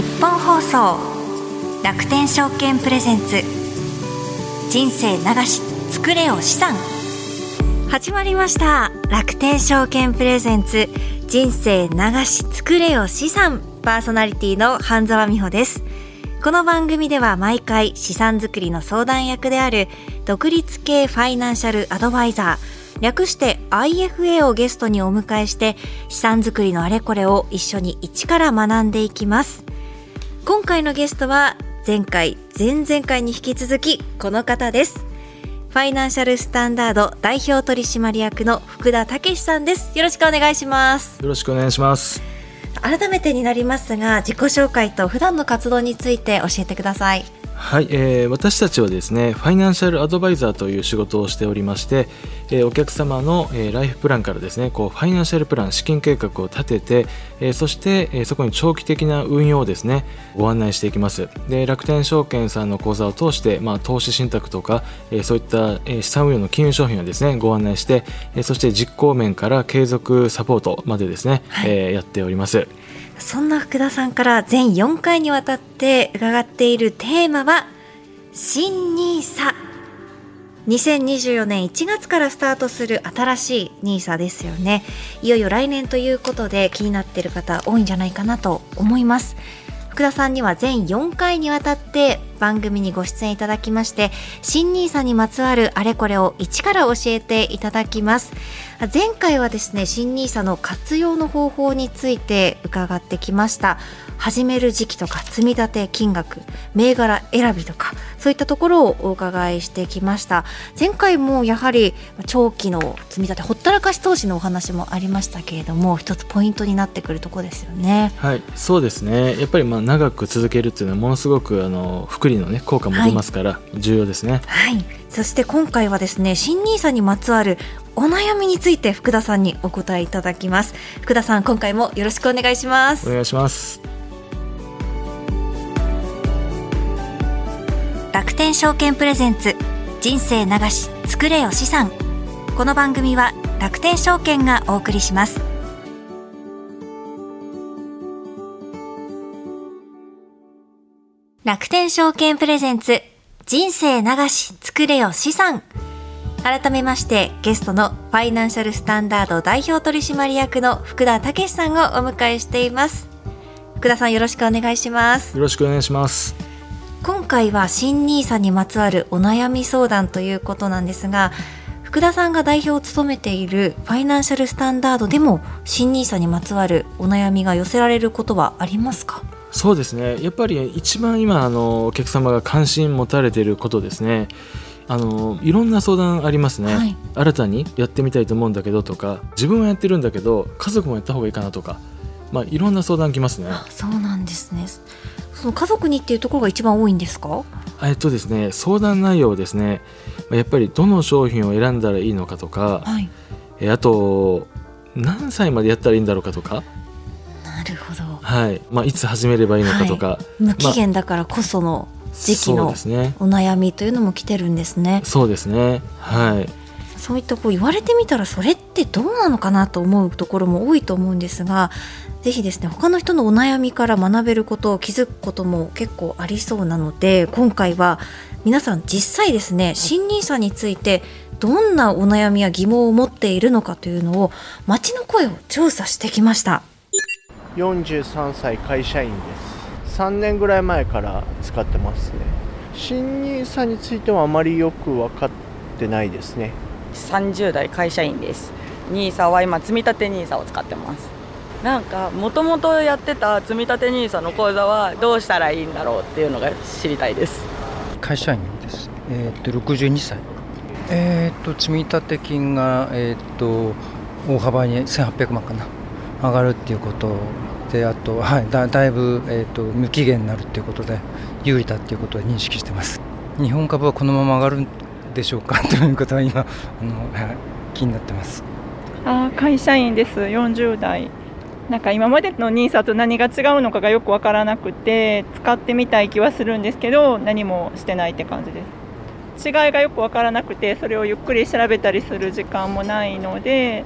日本放送楽天証券プレゼンツ。人生流し作れよ資産。始まりました。楽天証券プレゼンツ。人生流し作れよ資産。パーソナリティの半沢美穂です。この番組では毎回資産作りの相談役である独立系ファイナンシャルアドバイザー。略して IFA をゲストにお迎えして資産作りのあれこれを一緒に一から学んでいきます。今回のゲストは前回前々回に引き続きこの方です。ファイナンシャルスタンダード代表取締役の福田武さんです。よろしくお願いします。よろしくお願いします。改めてになりますが自己紹介と普段の活動について教えてくださいはい、えー、私たちはですねファイナンシャルアドバイザーという仕事をしておりまして、えー、お客様の、えー、ライフプランからですねこうファイナンシャルプラン資金計画を立てて、えー、そして、えー、そこに長期的な運用をですねご案内していきます。で楽天証券さんの口座を通して、まあ、投資信託とか、えー、そういった、えー、資産運用の金融商品をですねご案内して、えー、そして実行面から継続サポートまでですね、はい、えー、やっておりますそんな福田さんから全4回にわたって伺っているテーマは「新ニーサ。2024年1月からスタートする新しい NISA ですよね。いよいよ来年ということで気になっている方多いんじゃないかなと思います。福田さんには全4回にわたって番組にご出演いただきまして新ニーサにまつわるあれこれを一から教えていただきます。前回はですね新ニーサの活用の方法について伺ってきました。始める時期とか積み立て金額銘柄選びとかそういったところをお伺いしてきました。前回もやはり長期の積み立てほったらかし投資のお話もありましたけれども一つポイントになってくるところですよね。はいそうですね。やっぱりまあ長く続けるっていうのはものすごくあの福利のね効果も出ますから、重要ですね。はい。そして今回はですね新ニーサにまつわるお悩みについて福田さんにお答えいただきます。福田さん今回もよろしくお願いします。お願いします楽天証券プレゼンツ人生流し作れよ資産。この番組は楽天証券がお送りします。楽天証券プレゼンツ人生流し作れよ資産。改めましてゲストのファイナンシャルスタンダード代表取締役の福田武さんをお迎えしています。福田さんよろしくお願いします。よろしくお願いします。今回は新ニーサにまつわるお悩み相談ということなんですが福田さんが代表を務めているファイナンシャルスタンダードでも新ニーサにまつわるお悩みが寄せられることはありますか？そうですね。やっぱり一番今あのお客様が関心持たれていることですね。あのいろんな相談ありますね、はい、新たにやってみたいと思うんだけどとか自分はやってるんだけど家族もやった方がいいかなとかまあいろんな相談来ますね。そうなんですねその家族にっていうところが一番多いんですか？えっとですね相談内容ですね。やっぱりどの商品を選んだらいいのかとか、はい、えあと何歳までやったらいいんだろうかとか。なるほど、はい。まあ、いつ始めればいいのかとか、はい、無期限だからこその時期のお悩みというのも来てるんですね。そうですね。はいそういったこう言われてみたらそれってどうなのかなと思うところも多いと思うんですがぜひですね他の人のお悩みから学べることを気づくことも結構ありそうなので今回は皆さん実際ですね新 nisa についてどんなお悩みや疑問を持っているのかというのを街の声を調査してきました。43歳会社員です。3年ぐらい前から使ってますね。新 nisa についてはあまりよく分かってないですね。30代会社員です。NISA は今積立 NISA を使ってます。なんかもともとやってた積立 NISA の口座はどうしたらいいんだろうっていうのが知りたいです。会社員です。えー、っと62歳。えー、っと積立金がえー、っと大幅に1800万かな。上がるっていうことであと、はい、だだいぶ、えーと、と無期限になるっていうことで有利だっていうことは認識してます。日本株はこのまま上がるでしょうか？ということ？は今あの、はい、気になってます。あ会社員です。40代。なんか今までの NISA と何が違うのかがよく分からなくて使ってみたい気はするんですけど何もしてないって感じです。違いがよく分からなくてそれをゆっくり調べたりする時間もないので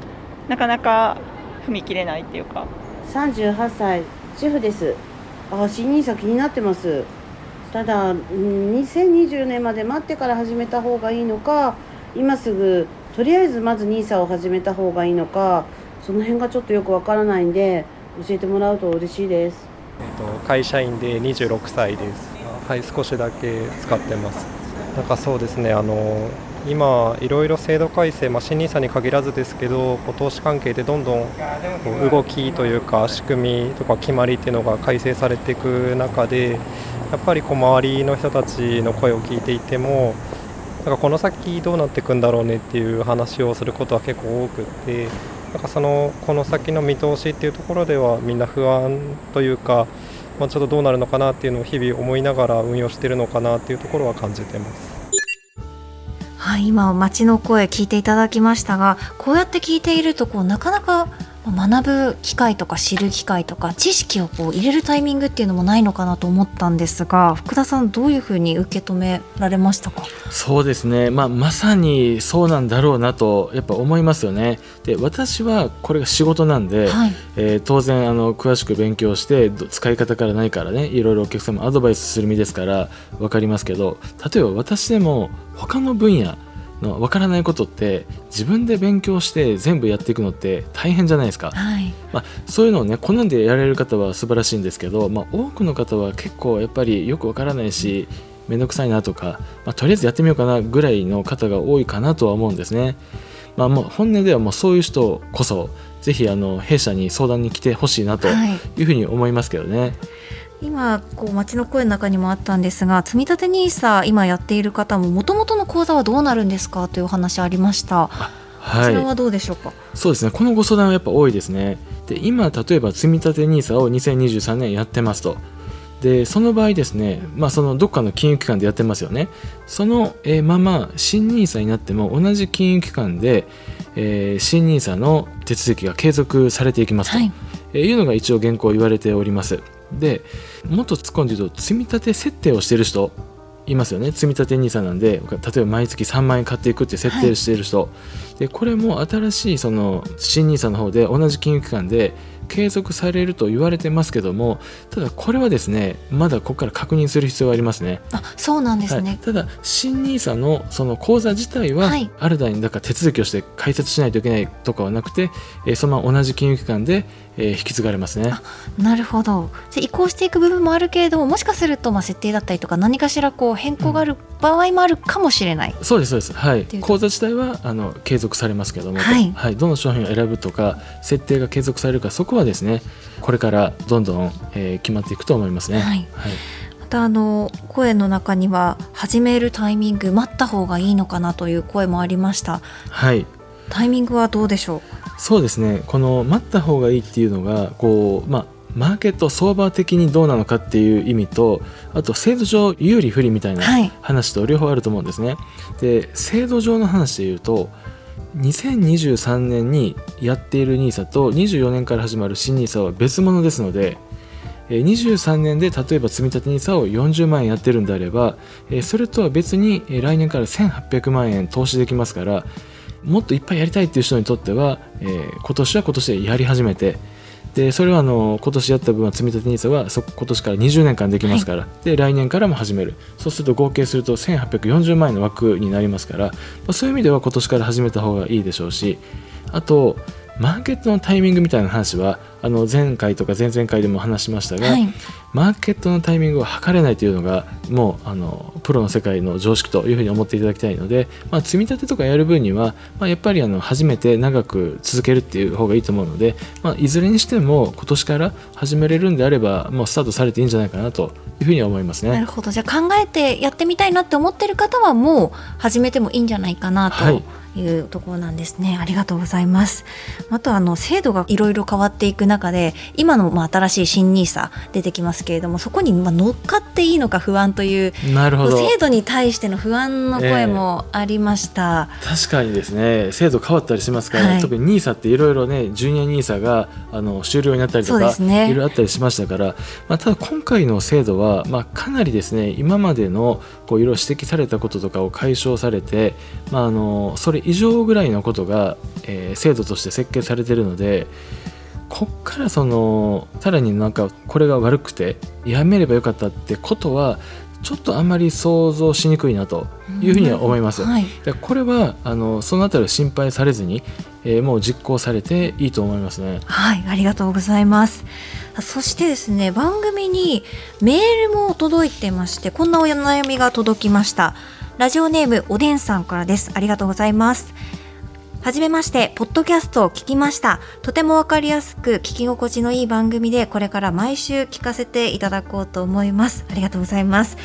なかなか踏み切れないっていうか。38歳主婦です。あ新ニーサ気になってますただ2020年まで待ってから始めた方がいいのか今すぐとりあえずまず NISA を始めた方がいいのかその辺がちょっとよくわからないんで教えてもらうと嬉しいです。えっと会社員で26歳です。はい少しだけ使ってます。なんかそうですねあの今、いろいろ制度改正、まあ、新 NISA に限らずですけど、投資関係でどんどん動きというか、仕組みとか決まりっていうのが改正されていく中で、やっぱりこう周りの人たちの声を聞いていても、なんかこの先どうなっていくんだろうねっていう話をすることは結構多くって、なんかそのこの先の見通しっていうところでは、みんな不安というか、まあ、ちょっとどうなるのかなっていうのを日々思いながら運用しているのかなっていうところは感じてます。はい、今街の声聞いていただきましたがこうやって聞いているとこうなかなか学ぶ機会とか知る機会とか知識をこう入れるタイミングっていうのもないのかなと思ったんですが福田さんどういうふうに受け止められましたか？そうですね、まあ、まさにそうなんだろうなとやっぱ思いますよね。で私はこれが仕事なんで、はい。えー当然あの詳しく勉強してど使い方から何からねいろいろお客様アドバイスする身ですから分かりますけど例えば私でも他の分野の分からないことって自分で勉強して全部やっていくのって大変じゃないですか。はいまあ、そういうのをね好んでやられる方は素晴らしいんですけど、まあ、多くの方は結構やっぱりよくわからないし面倒くさいなとか、まあ、とりあえずやってみようかなぐらいの方が多いかなとは思うんですね。まあ、もう本音ではもうそういう人こそぜひあの弊社に相談に来てほしいなとはいいうふうに思いますけどね。今こう街の声の中にもあったんですが積立 NISA 今やっている方ももともとの口座はどうなるんですか？というお話ありました、こはいちらはどうでしょうか？そうですね、このご相談はやっぱ多いですね。で今、例えば積立 NISA を2023年やってますと。でその場合ですね、まあ、そのどっかの金融機関でやってますよね。その、えーまま新 NISA になっても同じ金融機関で、えー新 NISA の手続きが継続されていきますと、はいえーいうのが一応現行言われております。でもっと突っ込んで言うと積み立て設定をしている人いますよね。積み立て NISA なんで例えば毎月3万円買っていくって設定をしている人、でこれも新しいその新 NISA の方で同じ金融機関で継続されると言われてますけどもただこれはですねまだここから確認する必要がありますね。あそうなんですはい、ね、ただ新 NISA のその口座自体ははい。新たにだから手続きをして開設しないといけないとかはなくて、えーそのまま同じ金融機関で、えー引き継がれますね。なるほど。移行していく部分もあるけれどももしかするとまあ設定だったりとか何かしらこう変更がある場合もあるかもしれない、そうですそうです。はい。ていうと口座自体はあの継続されますけども、はい。どの商品を選ぶとか設定が継続されるかそこはですねこれからどんどん、えー決まっていくと思いますね。はい。またあの声の中には始めるタイミング待った方がいいのかなという声もありました。はい。タイミングはどうでしょう？そうですねこの待った方がいいっていうのがこうまあマーケット相場的にどうなのかっていう意味とあと制度上有利不利みたいなはい話と両方あると思うんですね。で制度上の話で言うと2023年にやっている NISA と24年から始まる新 NISA は別物ですのでえー23年で例えば積立 NISA を40万円やってるんであればえーそれとは別にえー来年から1800万円投資できますからもっといっぱいやりたいっていう人にとっては、えー今年は今年でやり始めてでそれはあの今年やった分は積立 NISA はそ今年から20年間できますから、で来年からも始める。そうすると合計すると1840万円の枠になりますから、まあ、そういう意味では今年から始めた方がいいでしょうしあとマーケットのタイミングみたいな話はあの前回とか前々回でも話しましたが、はい。マーケットのタイミングを測れないというのがもうあのプロの世界の常識というふうに思っていただきたいので、まあ、積み立てとかやる分には、まあ、やっぱりあの初めて長く続けるっていう方がいいと思うので、まあ、いずれにしても今年から始めれるんであればもうスタートされていいんじゃないかなというふうには思いますね。なるほど。じゃあ考えてやってみたいなって思ってる方はもう始めてもいいんじゃないかなはい。というところなんですね、ありがとうございます。あとあの制度がいろいろ変わっていく中で今のまあ新しい新 NISA 出てきますけれどもそこにまあ乗っかっていいのか不安というなるほど。制度に対しての不安の声もありました、確かにですね。制度変わったりしますから、はい。特に NISA っていろいろねジュニア NISA があの終了になったりとか、すね。いろいろあったりしましたから、まあ、ただ今回の制度は、まあ、かなりですね今までのこういろいろ指摘されたこととかを解消されて、まあ、あのそれ以上ぐらいのことが、えー制度として設計されているのでこっからそのさらになんかこれが悪くてやめればよかったってことはちょっとあんまり想像しにくいなというふうには思います。はい、でこれはあのそのあたりは心配されずに、えーもう実行されていいと思いますね。はい、ありがとうございます。そしてですね、番組にメールも届いてまして、こんなお悩みが届きました。ラジオネームおでんさんからです。ありがとうございます。はじめまして、ポッドキャストを聞きました。とてもわかりやすく聞き心地のいい番組で、これから毎週聞かせていただこうと思います。ありがとうございます。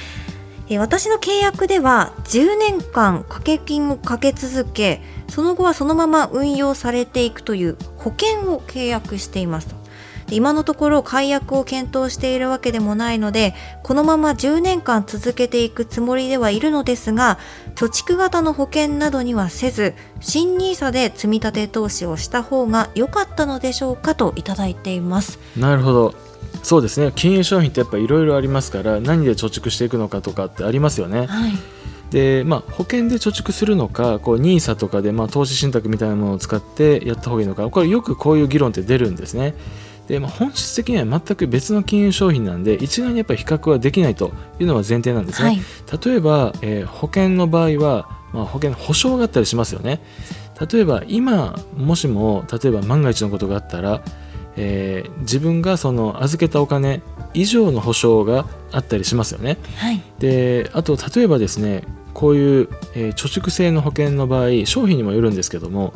え私の契約では10年間掛け金をかけ続けその後はそのまま運用されていくという保険を契約していますと今のところ解約を検討しているわけでもないのでこのまま10年間続けていくつもりではいるのですが貯蓄型の保険などにはせず新 NISA で積み立て投資をした方が良かったのでしょうかといただいています。なるほどそうですね金融商品ってやっぱいろいろありますから何で貯蓄していくのかとかってありますよね。はい、で、まあ、保険で貯蓄するのかこう NISA とかで、まあ、投資信託みたいなものを使ってやった方がいいのかこれよくこういう議論って出るんですね。でまあ、本質的には全く別の金融商品なんで一概にやっぱり比較はできないというのが前提なんですね。はい、例えば、えー保険の場合は、まあ、保険の保証があったりしますよね。例えば今もしも例えば万が一のことがあったら、えー自分がその預けたお金以上の保証があったりしますよね。はい、であと例えばですねこういう、えー貯蓄性の保険の場合商品にもよるんですけども、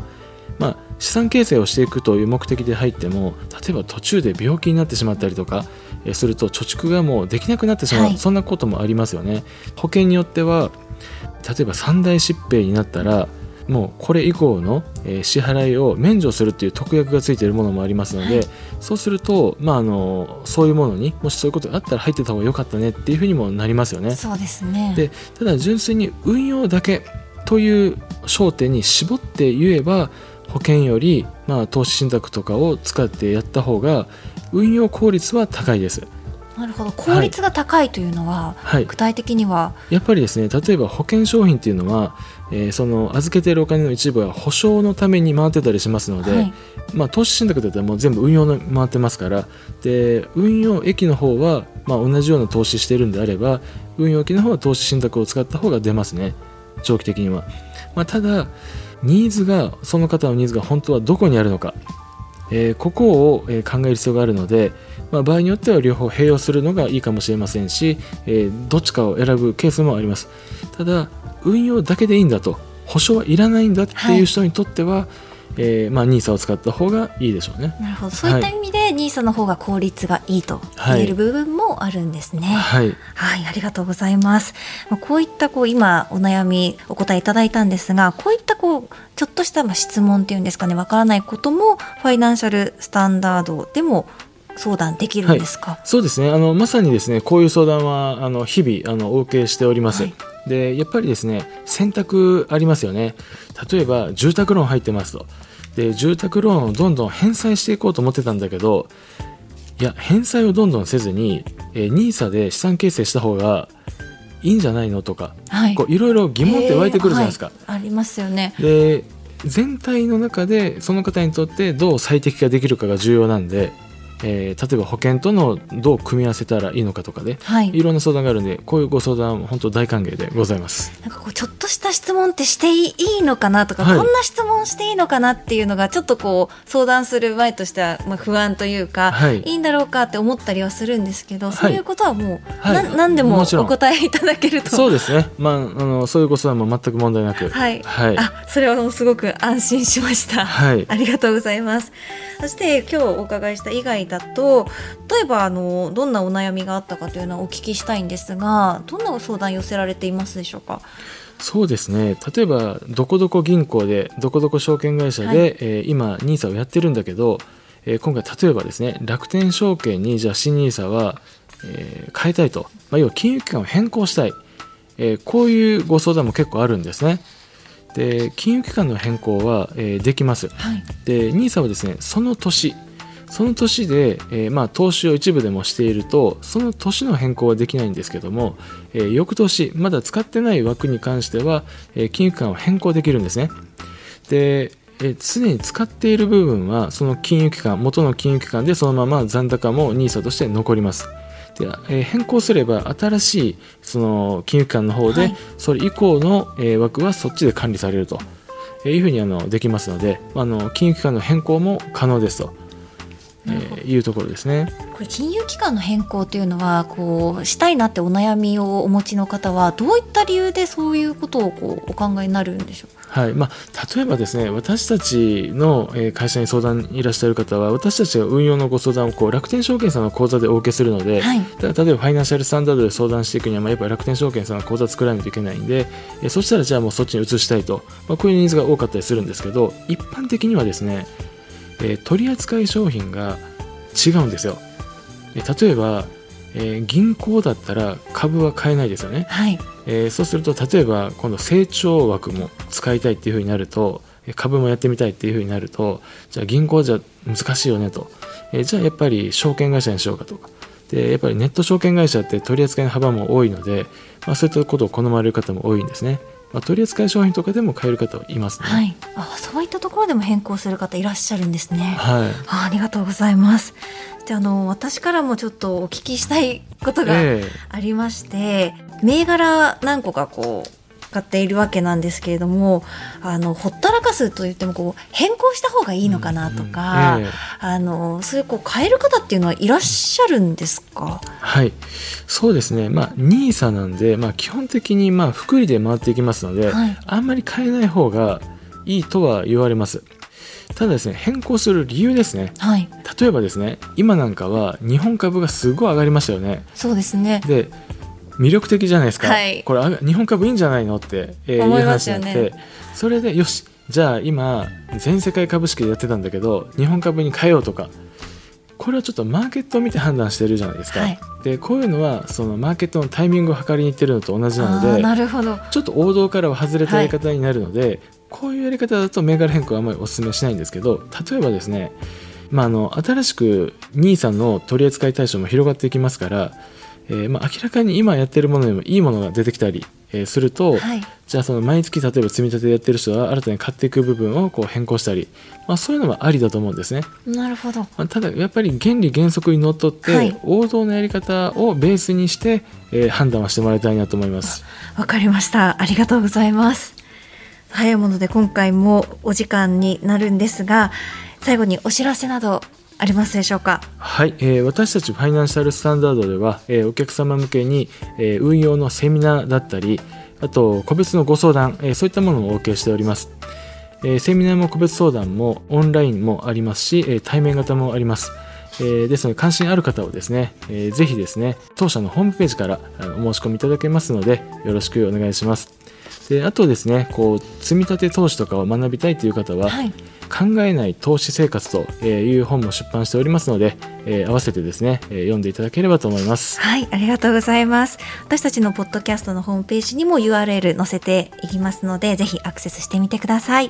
まあ、資産形成をしていくという目的で入っても例えば途中で病気になってしまったりとか、えーすると貯蓄がもうできなくなってしまう、はいそんなこともありますよね保険によっては例えば三大疾病になったらもうこれ以降の、えー支払いを免除するっていう特約がついているものもありますので、はいそうすると、まあ、あのそういうものにもしそういうことがあったら入ってた方が良かったねっていうふうにもなりますよね。そうですね。でただ純粋に運用だけという焦点に絞って言えば保険より、まあ、投資信託とかを使ってやった方が運用効率は高いです。なるほど、効率が高いというのは、はい。具体的には、やっぱりですね例えば保険商品っていうのは、えーその預けているお金の一部は保証のために回ってたりしますので、はい。まあ、投資信託だったらもう全部運用の回ってますからで運用益の方は、まあ、同じような投資してるんであれば運用益の方は投資信託を使った方が出ますね。長期的には、まあ、ただニーズがその方のニーズが本当はどこにあるのか、えーここを、え考える必要があるので、まあ、場合によっては両方併用するのがいいかもしれませんし、えーどっちかを選ぶケースもあります。ただ運用だけでいいんだと保証はいらないんだっていう人にとっては、えーまあ、NISA を使った方がいいでしょうね。なるほど、そういった意味で、ニーサの方が効率がいいと言える部分もあるんですね。はい、はい、ありがとうございます。まあこういったこう今お悩みお答えいただいたんですが、こういったこうちょっとしたまあ質問っていうんですかね、わからないこともファイナンシャルスタンダードでも相談できるんですか？そうですねあのまさにですねこういう相談はあの日々あのお受けしております、はいでやっぱりですね選択ありますよね。例えば住宅ローン入ってますと。で住宅ローンをどんどん返済していこうと思ってたんだけどいや返済をどんどんせずに、えー、NISA で資産形成した方がいいんじゃないのとかはい。こういろいろ疑問って湧いてくるじゃないですか、へーはい。ありますよね。で全体の中でその方にとってどう最適化できるかが重要なんで、えー例えば保険とのどう組み合わせたらいいのかとかで、はい。いろんな相談があるんでこういうご相談本当大歓迎でございます。なんかこうちょっとした質問ってしていいのかなとか、はい。こんな質問していいのかなっていうのがちょっとこう相談する前としてはまあ不安というか、はい。い、いんだろうかって思ったりはするんですけど、い。そういうことはもう、はい。な何でもお答えいただけると。そうですね、まあ、あのそういうご相談も全く問題なく、はい、はい。あそれはもうすごく安心しました。はい。ありがとうございます。そして今日お伺いした以外だと例えばあのどんなお悩みがあったかというのをお聞きしたいんですがどんな相談寄せられていますでしょうか？そうですね。例えばどこどこ銀行でどこどこ証券会社で、はい。えー今 NISA をやってるんだけど、えー今回例えばですね楽天証券にじゃあ新 NISA は、えー変えたいと、まあ、要は金融機関を変更したい、えーこういうご相談も結構あるんですね。で金融機関の変更は、えーできます。はい。で NISA はですねその年その年で、えーまあ、投資を一部でもしているとその年の変更はできないんですけども、えー翌年まだ使ってない枠に関しては、えー金融機関を変更できるんですね。で、ええ常に使っている部分はその金融機関元の金融機関でそのまま残高も NISA として残ります。で、えー変更すれば新しいその金融機関の方で、はい。それ以降の、えー枠はそっちで管理されるとえーいうふうにあのできますのであの金融機関の変更も可能ですと、えーいうところですね。これ金融機関の変更というのはこうしたいなってお悩みをお持ちの方はどういった理由でそういうことをこうお考えになるんでしょう？はい。まあ、例えばですね私たちのえー会社に相談にいらっしゃる方は私たちが運用のご相談をこう楽天証券さんの口座でお受けするので、はい。例えばファイナンシャルスタンダードで相談していくには、まあ、やっぱり楽天証券さんの口座作らないといけないんで、えーそしたらじゃあもうそっちに移したいと、まあ、こういうニーズが多かったりするんですけど一般的にはですね、えー取扱い商品が違うんですよ。えー例えば、えー銀行だったら株は買えないですよね。はいえーそうすると例えば今度成長枠も使いたいっていうふうになるとえー株もやってみたいっていうふうになるとじゃあ銀行じゃ難しいよねと、えーじゃあやっぱり証券会社にしようかとかでやっぱりネット証券会社って取り扱いの幅も多いので、まあ、そういったことを好まれる方も多いんですね、まあ、取り扱い商品とかでも買える方はいますね。はい。あそういったところでも変更する方いらっしゃるんですね。はい。あありがとうございます。であの私からもちょっとお聞きしたいことがええ。ありまして、銘柄何個かこう買っているわけなんですけれどもあのほったらかすと言ってもこう変更した方がいいのかなとか、うんええ。あのそういうこう変える方っていうのはいらっしゃるんですか？はい、そうですね、まあ、NISA なんで、まあ、基本的にまあ複利で回っていきますので、はい。あんまり変えない方がいいとは言われます。ただですね、変更する理由ですね。はい。例えばですね、今なんかは日本株がすごい上がりましたよね。そうですね。で、魅力的じゃないですか。はいこれ日本株いいんじゃないのって、えー思いいう話になって、それでよし、じゃあ今全世界株式でやってたんだけど、日本株に変えようとか。これはちょっとマーケットを見て判断してるじゃないですか。はいでこういうのはそのマーケットのタイミングを測りにいってるのと同じなのでなるほどちょっと王道からは外れたやり方になるので、こういうやり方だと銘柄変更はあまりお勧めしないんですけど例えばですね、まあ、あの新しく NISA の取扱い対象も広がっていきますから、えーまあ、明らかに今やってるものよりもいいものが出てきたり、えーすると、はいじゃあその毎月例えば積み立てやってる人は新たに買っていく部分をこう変更したり、まあ、そういうのはありだと思うんですね。なるほどまあただやっぱり原理原則にのっとって、はい王道のやり方をベースにして、えー判断はしてもらいたいなと思います。わかりました。ありがとうございます。早いもので今回もお時間になるんですが、最後にお知らせなどありますでしょうか？はい、えー私たちファイナンシャルスタンダードでは、えーお客様向けに、えー運用のセミナーだったりあと個別のご相談、えーそういったものもお受けしております、えーセミナーも個別相談もオンラインもありますし、えー対面型もありますえーですので関心ある方はですね、えーぜひですね当社のホームページからお申し込みいただけますのでよろしくお願いしますであとですねこう積み立て投資とかを学びたいという方は、はい。考えない投資生活という本も出版しておりますので、えー合わせてですね、えー読んでいただければと思います。はい、ありがとうございます。私たちのポッドキャストのホームページにも URL 載せていきますので、ぜひアクセスしてみてください。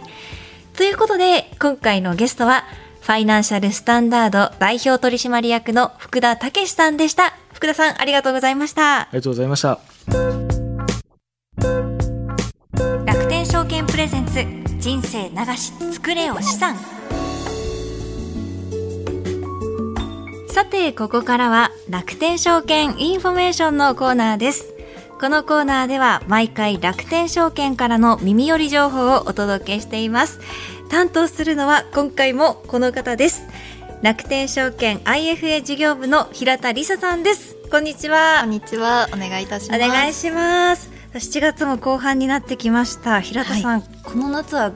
ということで、今回のゲストは、ファイナンシャルスタンダード代表取締役の福田武さんでした。福田さん、ありがとうございましたあ。りがとうございました。楽天証券プレゼンツ人生長し作れよ資産さてここからは楽天証券インフォメーションのコーナーですこのコーナーでは毎回楽天証券からの耳寄り情報をお届けしています担当するのは今回もこの方です楽天証券 IFA 事業部の平田理沙さんですこんにちはこんにちは。お願いいたしおます。願いします。7月も後半になってきました。平田さん、この夏は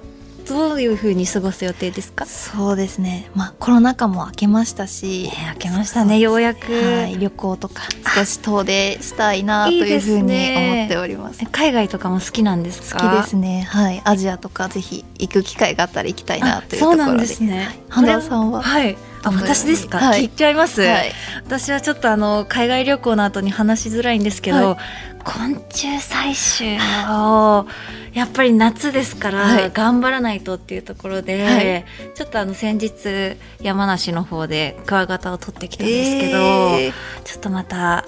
どういう風に過ごす予定ですか？そうですね。まあコロナ禍も明けましたし、明けましたね、ようやく。はい、旅行とか少し遠出したいなというふうにね思っております。海外とかも好きなんです好か。きですね。はい、アジアとかぜひ行く機会があったら行きたいなというところで。そうなんですね。半田さんは？はい。私ですか？はい。聞いちゃいます。はい。私はちょっとあの海外旅行の後に話しづらいんですけど、は昆虫採集をやっぱり夏ですから、はい。頑張らないとっていうところで、はい。ちょっとあの先日山梨の方でクワガタを取ってきたんですけど、えー。ちょっとまた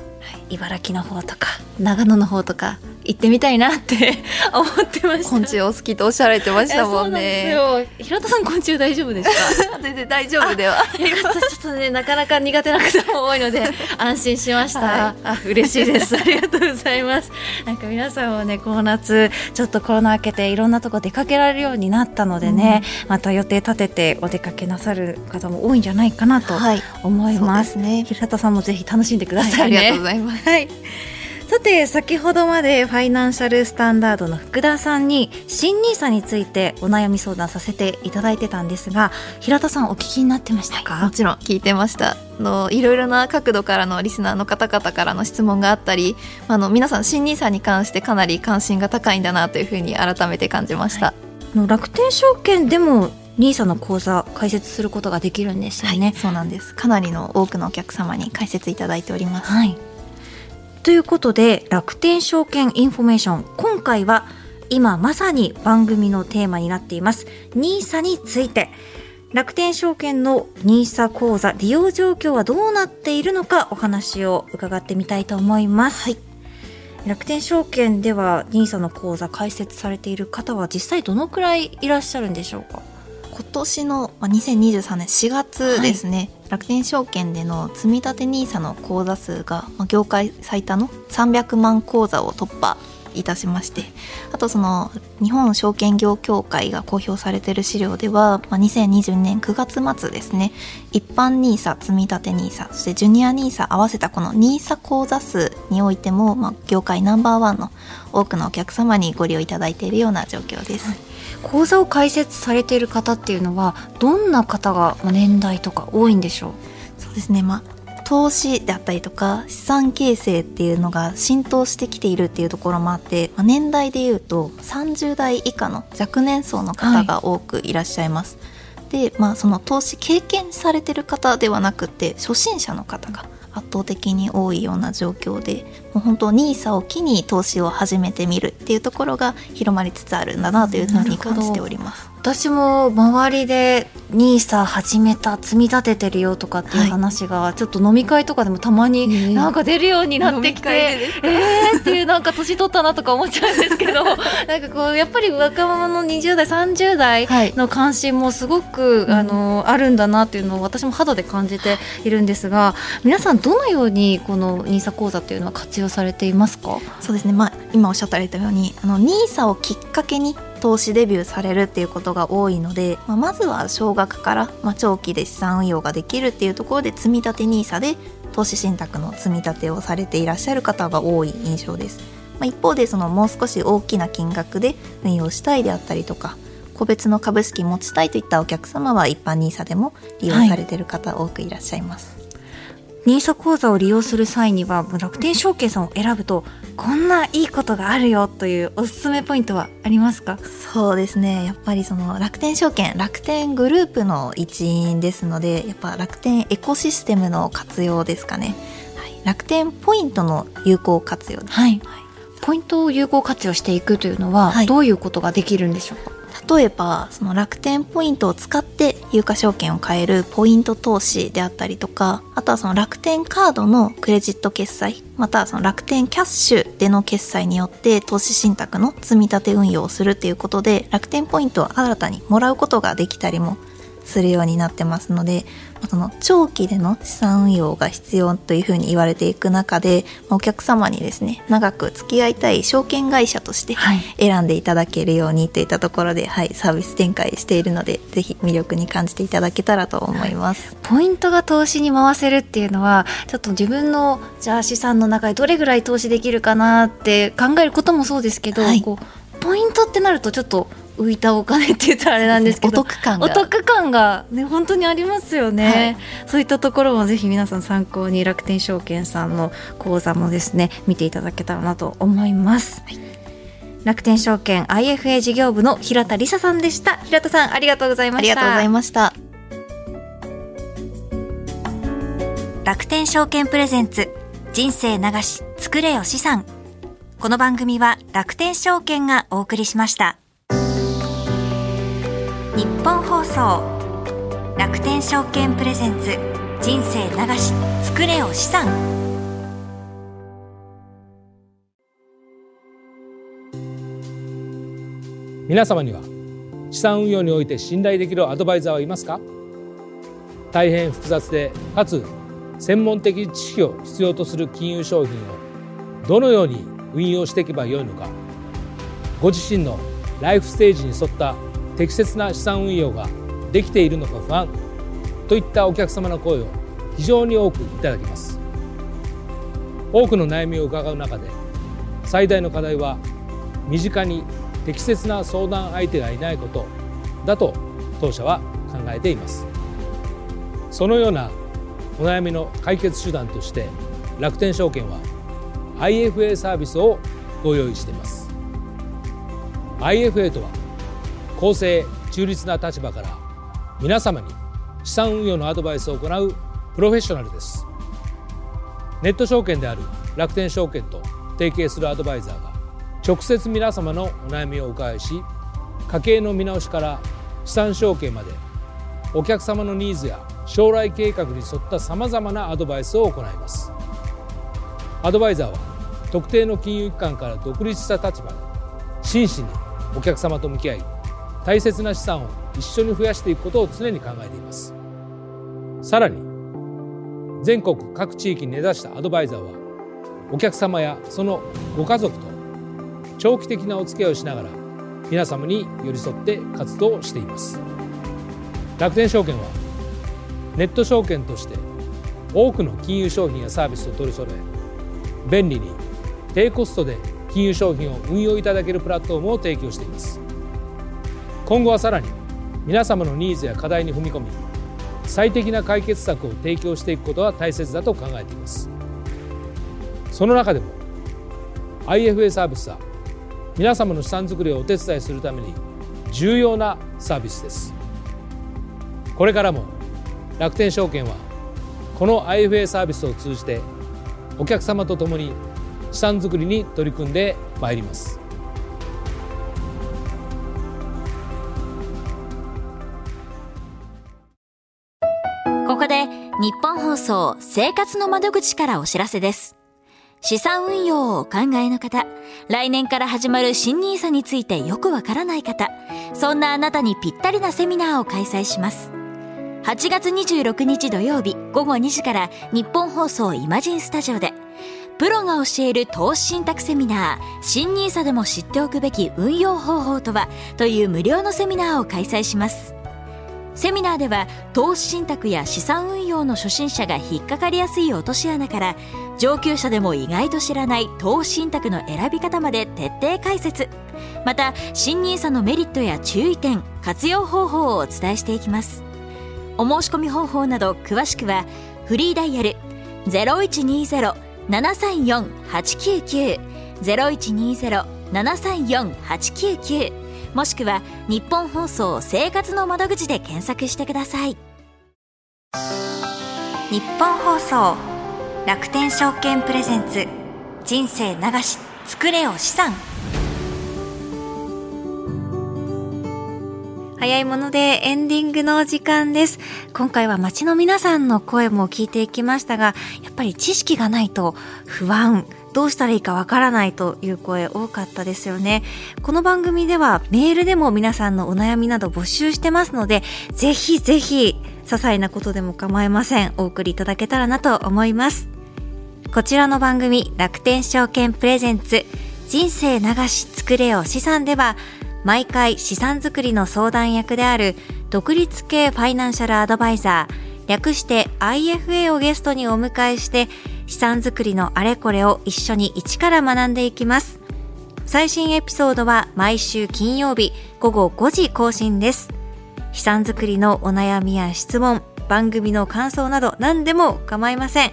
茨城の方とか長野の方とか行ってみたいなって 思ってました。昆虫お好きとおっしゃられてましたもんね。平田さん昆虫大丈夫ですか？全然大丈夫ではちょっとねなかなか苦手な方も多いので 安心しました、はい、あ嬉しいです。ありがとうございます。なんか皆さんもねこの夏ちょっとコロナ明けていろんなとこ出かけられるようになったのでね、うん、また予定立ててお出かけなさる方も多いんじゃないかなと思います、はい、ね。平田さんもぜひ楽しんでください、ね。はい、ありがとうございます、はいさて先ほどまでファイナンシャルスタンダードの福田さんに新ニーサについてお悩み相談させていただいてたんですが平田さんお聞きになってましたか、はい、もちろん聞いてました。のいろいろな角度からのリスナーの方々からの質問があったりあの皆さん新 NISA に関してかなり関心が高いんだなというふうに改めて感じました、はい、の楽天証券でも NISA の口座開設することができるんですよね、はい、そうなんです。かなりの多くのお客様に開設いただいております、はいということで楽天証券インフォメーション今回は今まさに番組のテーマになっています。NISA について。楽天証券の NISA 口座利用状況はどうなっているのかお話を伺ってみたいと思います、はい、楽天証券では NISA の口座開設されている方は実際どのくらいいらっしゃるんでしょうか？今年の2023年4月ですね、はい、楽天証券での積立 NISA の口座数が業界最多の300万口座を突破いたしましてあとその日本証券業協会が公表されている資料では、まあ、2022年9月末ですね一般 NISA 積立 NISA そしてジュニア NISA 合わせたこの NISA 口座数においても、まあ、業界ナンバーワンの多くのお客様にご利用いただいているような状況です。はい講座を開設されている方っていうのはどんな方が年代とか多いんでしょう？そうですね。まあ投資であったりとか資産形成っていうのが浸透してきているっていうところもあって、まあ、年代でいうと30代以下の若年層の方が多くいらっしゃいます。はい、でまあその投資経験されてる方ではなくて初心者の方が圧倒的に多いような状況でもう本当 NISA を機に投資を始めてみるっていうところが広まりつつあるんだなというふうに感じております。私も周りで NISA 始めた積み立ててるよとかっていう話がちょっと飲み会とかでもたまになんか出るようになってきて、えー？っていうなんか年取ったなとか思っちゃうんですけど なんかこうやっぱり若者の20代30代の関心もすごく、あのあるんだなっていうのを私も肌で感じているんですが皆さんどのようにこの NISA 講座っていうのは活用されていますか？そうですね、まあ、今おっしゃったようにあの NISA をきっかけに投資デビューされるっていうことが多いので、まあ、まずは少額から、まあ、長期で資産運用ができるっていうところで積み立て NISA で投資信託の積み立てをされていらっしゃる方が多い印象です。まあ、一方でそのもう少し大きな金額で運用したいであったりとか個別の株式持ちたいといったお客様は一般 NISA でも利用されてる方多くいらっしゃいます。NISA 口座を利用する際には楽天証券さんを選ぶとこんないいことがあるよというおすすめポイントはありますか？そうですね。やっぱりその楽天証券楽天グループの一員ですのでやっぱ楽天エコシステムの活用ですかね、はい、楽天ポイントの有効活用です、はい、はい、ポイントを有効活用していくというのは、どういうことができるんでしょうか例えばその楽天ポイントを使って有価証券を買えるポイント投資であったりとかあとはその楽天カードのクレジット決済またはその楽天キャッシュでの決済によって投資信託の積み立て運用をするっていうことで楽天ポイントを新たにもらうことができたりもするようになってますのでその長期での資産運用が必要というふうに言われていく中でお客様にですね長く付き合いたい証券会社として選んでいただけるようにといったところで、はい、サービス展開しているのでぜひ魅力に感じていただけたらと思います、ポイントが投資に回せるっていうのはちょっと自分のじゃあ資産の中でどれぐらい投資できるかなって考えることもそうですけど、はい、こうポイントってなるとちょっと浮いたお金って言ったらあれなんですけど、お得感が。お得感がね本当にありますよね、はい、そういったところもぜひ皆さん参考に楽天証券さんの講座もですね見ていただけたらなと思います、はい、楽天証券 IFA 事業部の平田理沙さんでした。平田さんありがとうございました。ありがとうございました。楽天証券プレゼンツ人生流し作れよ資産。この番組は楽天証券がお送りしました。日本放送楽天証券プレゼンツ人生流し作れお資産。皆様には資産運用において信頼できるアドバイザーはいますか？大変複雑でかつ専門的知識を必要とする金融商品をどのように運用していけばよいのかご自身のライフステージに沿った適切な資産運用ができているのか不安といったお客様の声を非常に多くいただきます。多くの悩みを伺う中で最大の課題は身近に適切な相談相手がいないことだと当社は考えています。そのようなお悩みの解決手段として楽天証券は IFA サービスをご用意しています。IFA とは公正中立な立場から皆様に資産運用のアドバイスを行うプロフェッショナルです。ネット証券である楽天証券と提携するアドバイザーが直接皆様のお悩みをお伺いし家計の見直しから資産承継までお客様のニーズや将来計画に沿ったさまざまなアドバイスを行います。アドバイザーは特定の金融機関から独立した立場で真摯にお客様と向き合い大切な資産を一緒に増やしていくことを常に考えています。さらに全国各地域に根ざしたアドバイザーはお客様やそのご家族と長期的なお付き合いをしながら皆様に寄り添って活動しています。楽天証券はネット証券として多くの金融商品やサービスを取り揃え便利に低コストで金融商品を運用いただけるプラットフォームを提供しています。今後はさらに皆様のニーズや課題に踏み込み最適な解決策を提供していくことは大切だと考えています。その中でも IFA サービスは皆様の資産作りをお手伝いするために重要なサービスです。これからも楽天証券はこの IFA サービスを通じてお客様と共に資産作りに取り組んでまいります。送生活の窓口からお知らせです資産運用をお考えの方、来年から始まる新 nisa についてよくわからない方、そんなあなたにぴったりなセミナーを開催します。8月26日土曜日午後2時から日本放送イマジンスタジオで、プロが教える投資信託セミナー、新 nisa でも知っておくべき運用方法とはという無料のセミナーを開催します。セミナーでは投資信託や資産運用の初心者が引っかかりやすい落とし穴から上級者でも意外と知らない投資信託の選び方まで徹底解説。また新 nisa のメリットや注意点活用方法をお伝えしていきます。お申し込み方法など詳しくはフリーダイヤル0120-734-899 0120-734-899もしくは日本放送生活の窓口で検索してください。日本放送楽天証券プレゼンツ人生流し作れよ資産。早いものでエンディングの時間です。今回は街の皆さんの声も聞いていきましたが、やっぱり知識がないと不安、どうしたらいいかわからないという声多かったですよね。この番組ではメールでも皆さんのお悩みなど募集してますので、ぜひぜひ、些細なことでも構いません。お送りいただけたらなと思います。こちらの番組、楽天証券プレゼンツ、人生流し作れよ資産では、毎回資産作りの相談役である独立系ファイナンシャルアドバイザー、略して IFA をゲストにお迎えして、資産作りのあれこれを一緒に一から学んでいきます。最新エピソードは毎週金曜日午後5時更新です。資産作りのお悩みや質問、番組の感想など何でも構いません。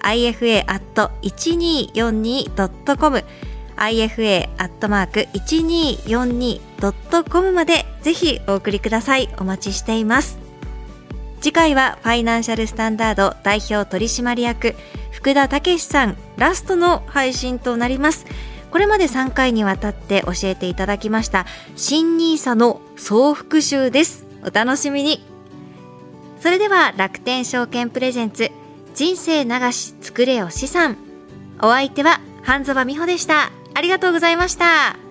ifa.1242.com ifa.1242.com までぜひお送りください。お待ちしています。次回はファイナンシャルスタンダード代表取締役福田武さんラストの配信となります。これまで3回にわたって教えていただきました新ニーサの総復習です。お楽しみに。それでは楽天証券プレゼンツ人生流し作れよ資産。お相手は半沢美穂でした。ありがとうございました。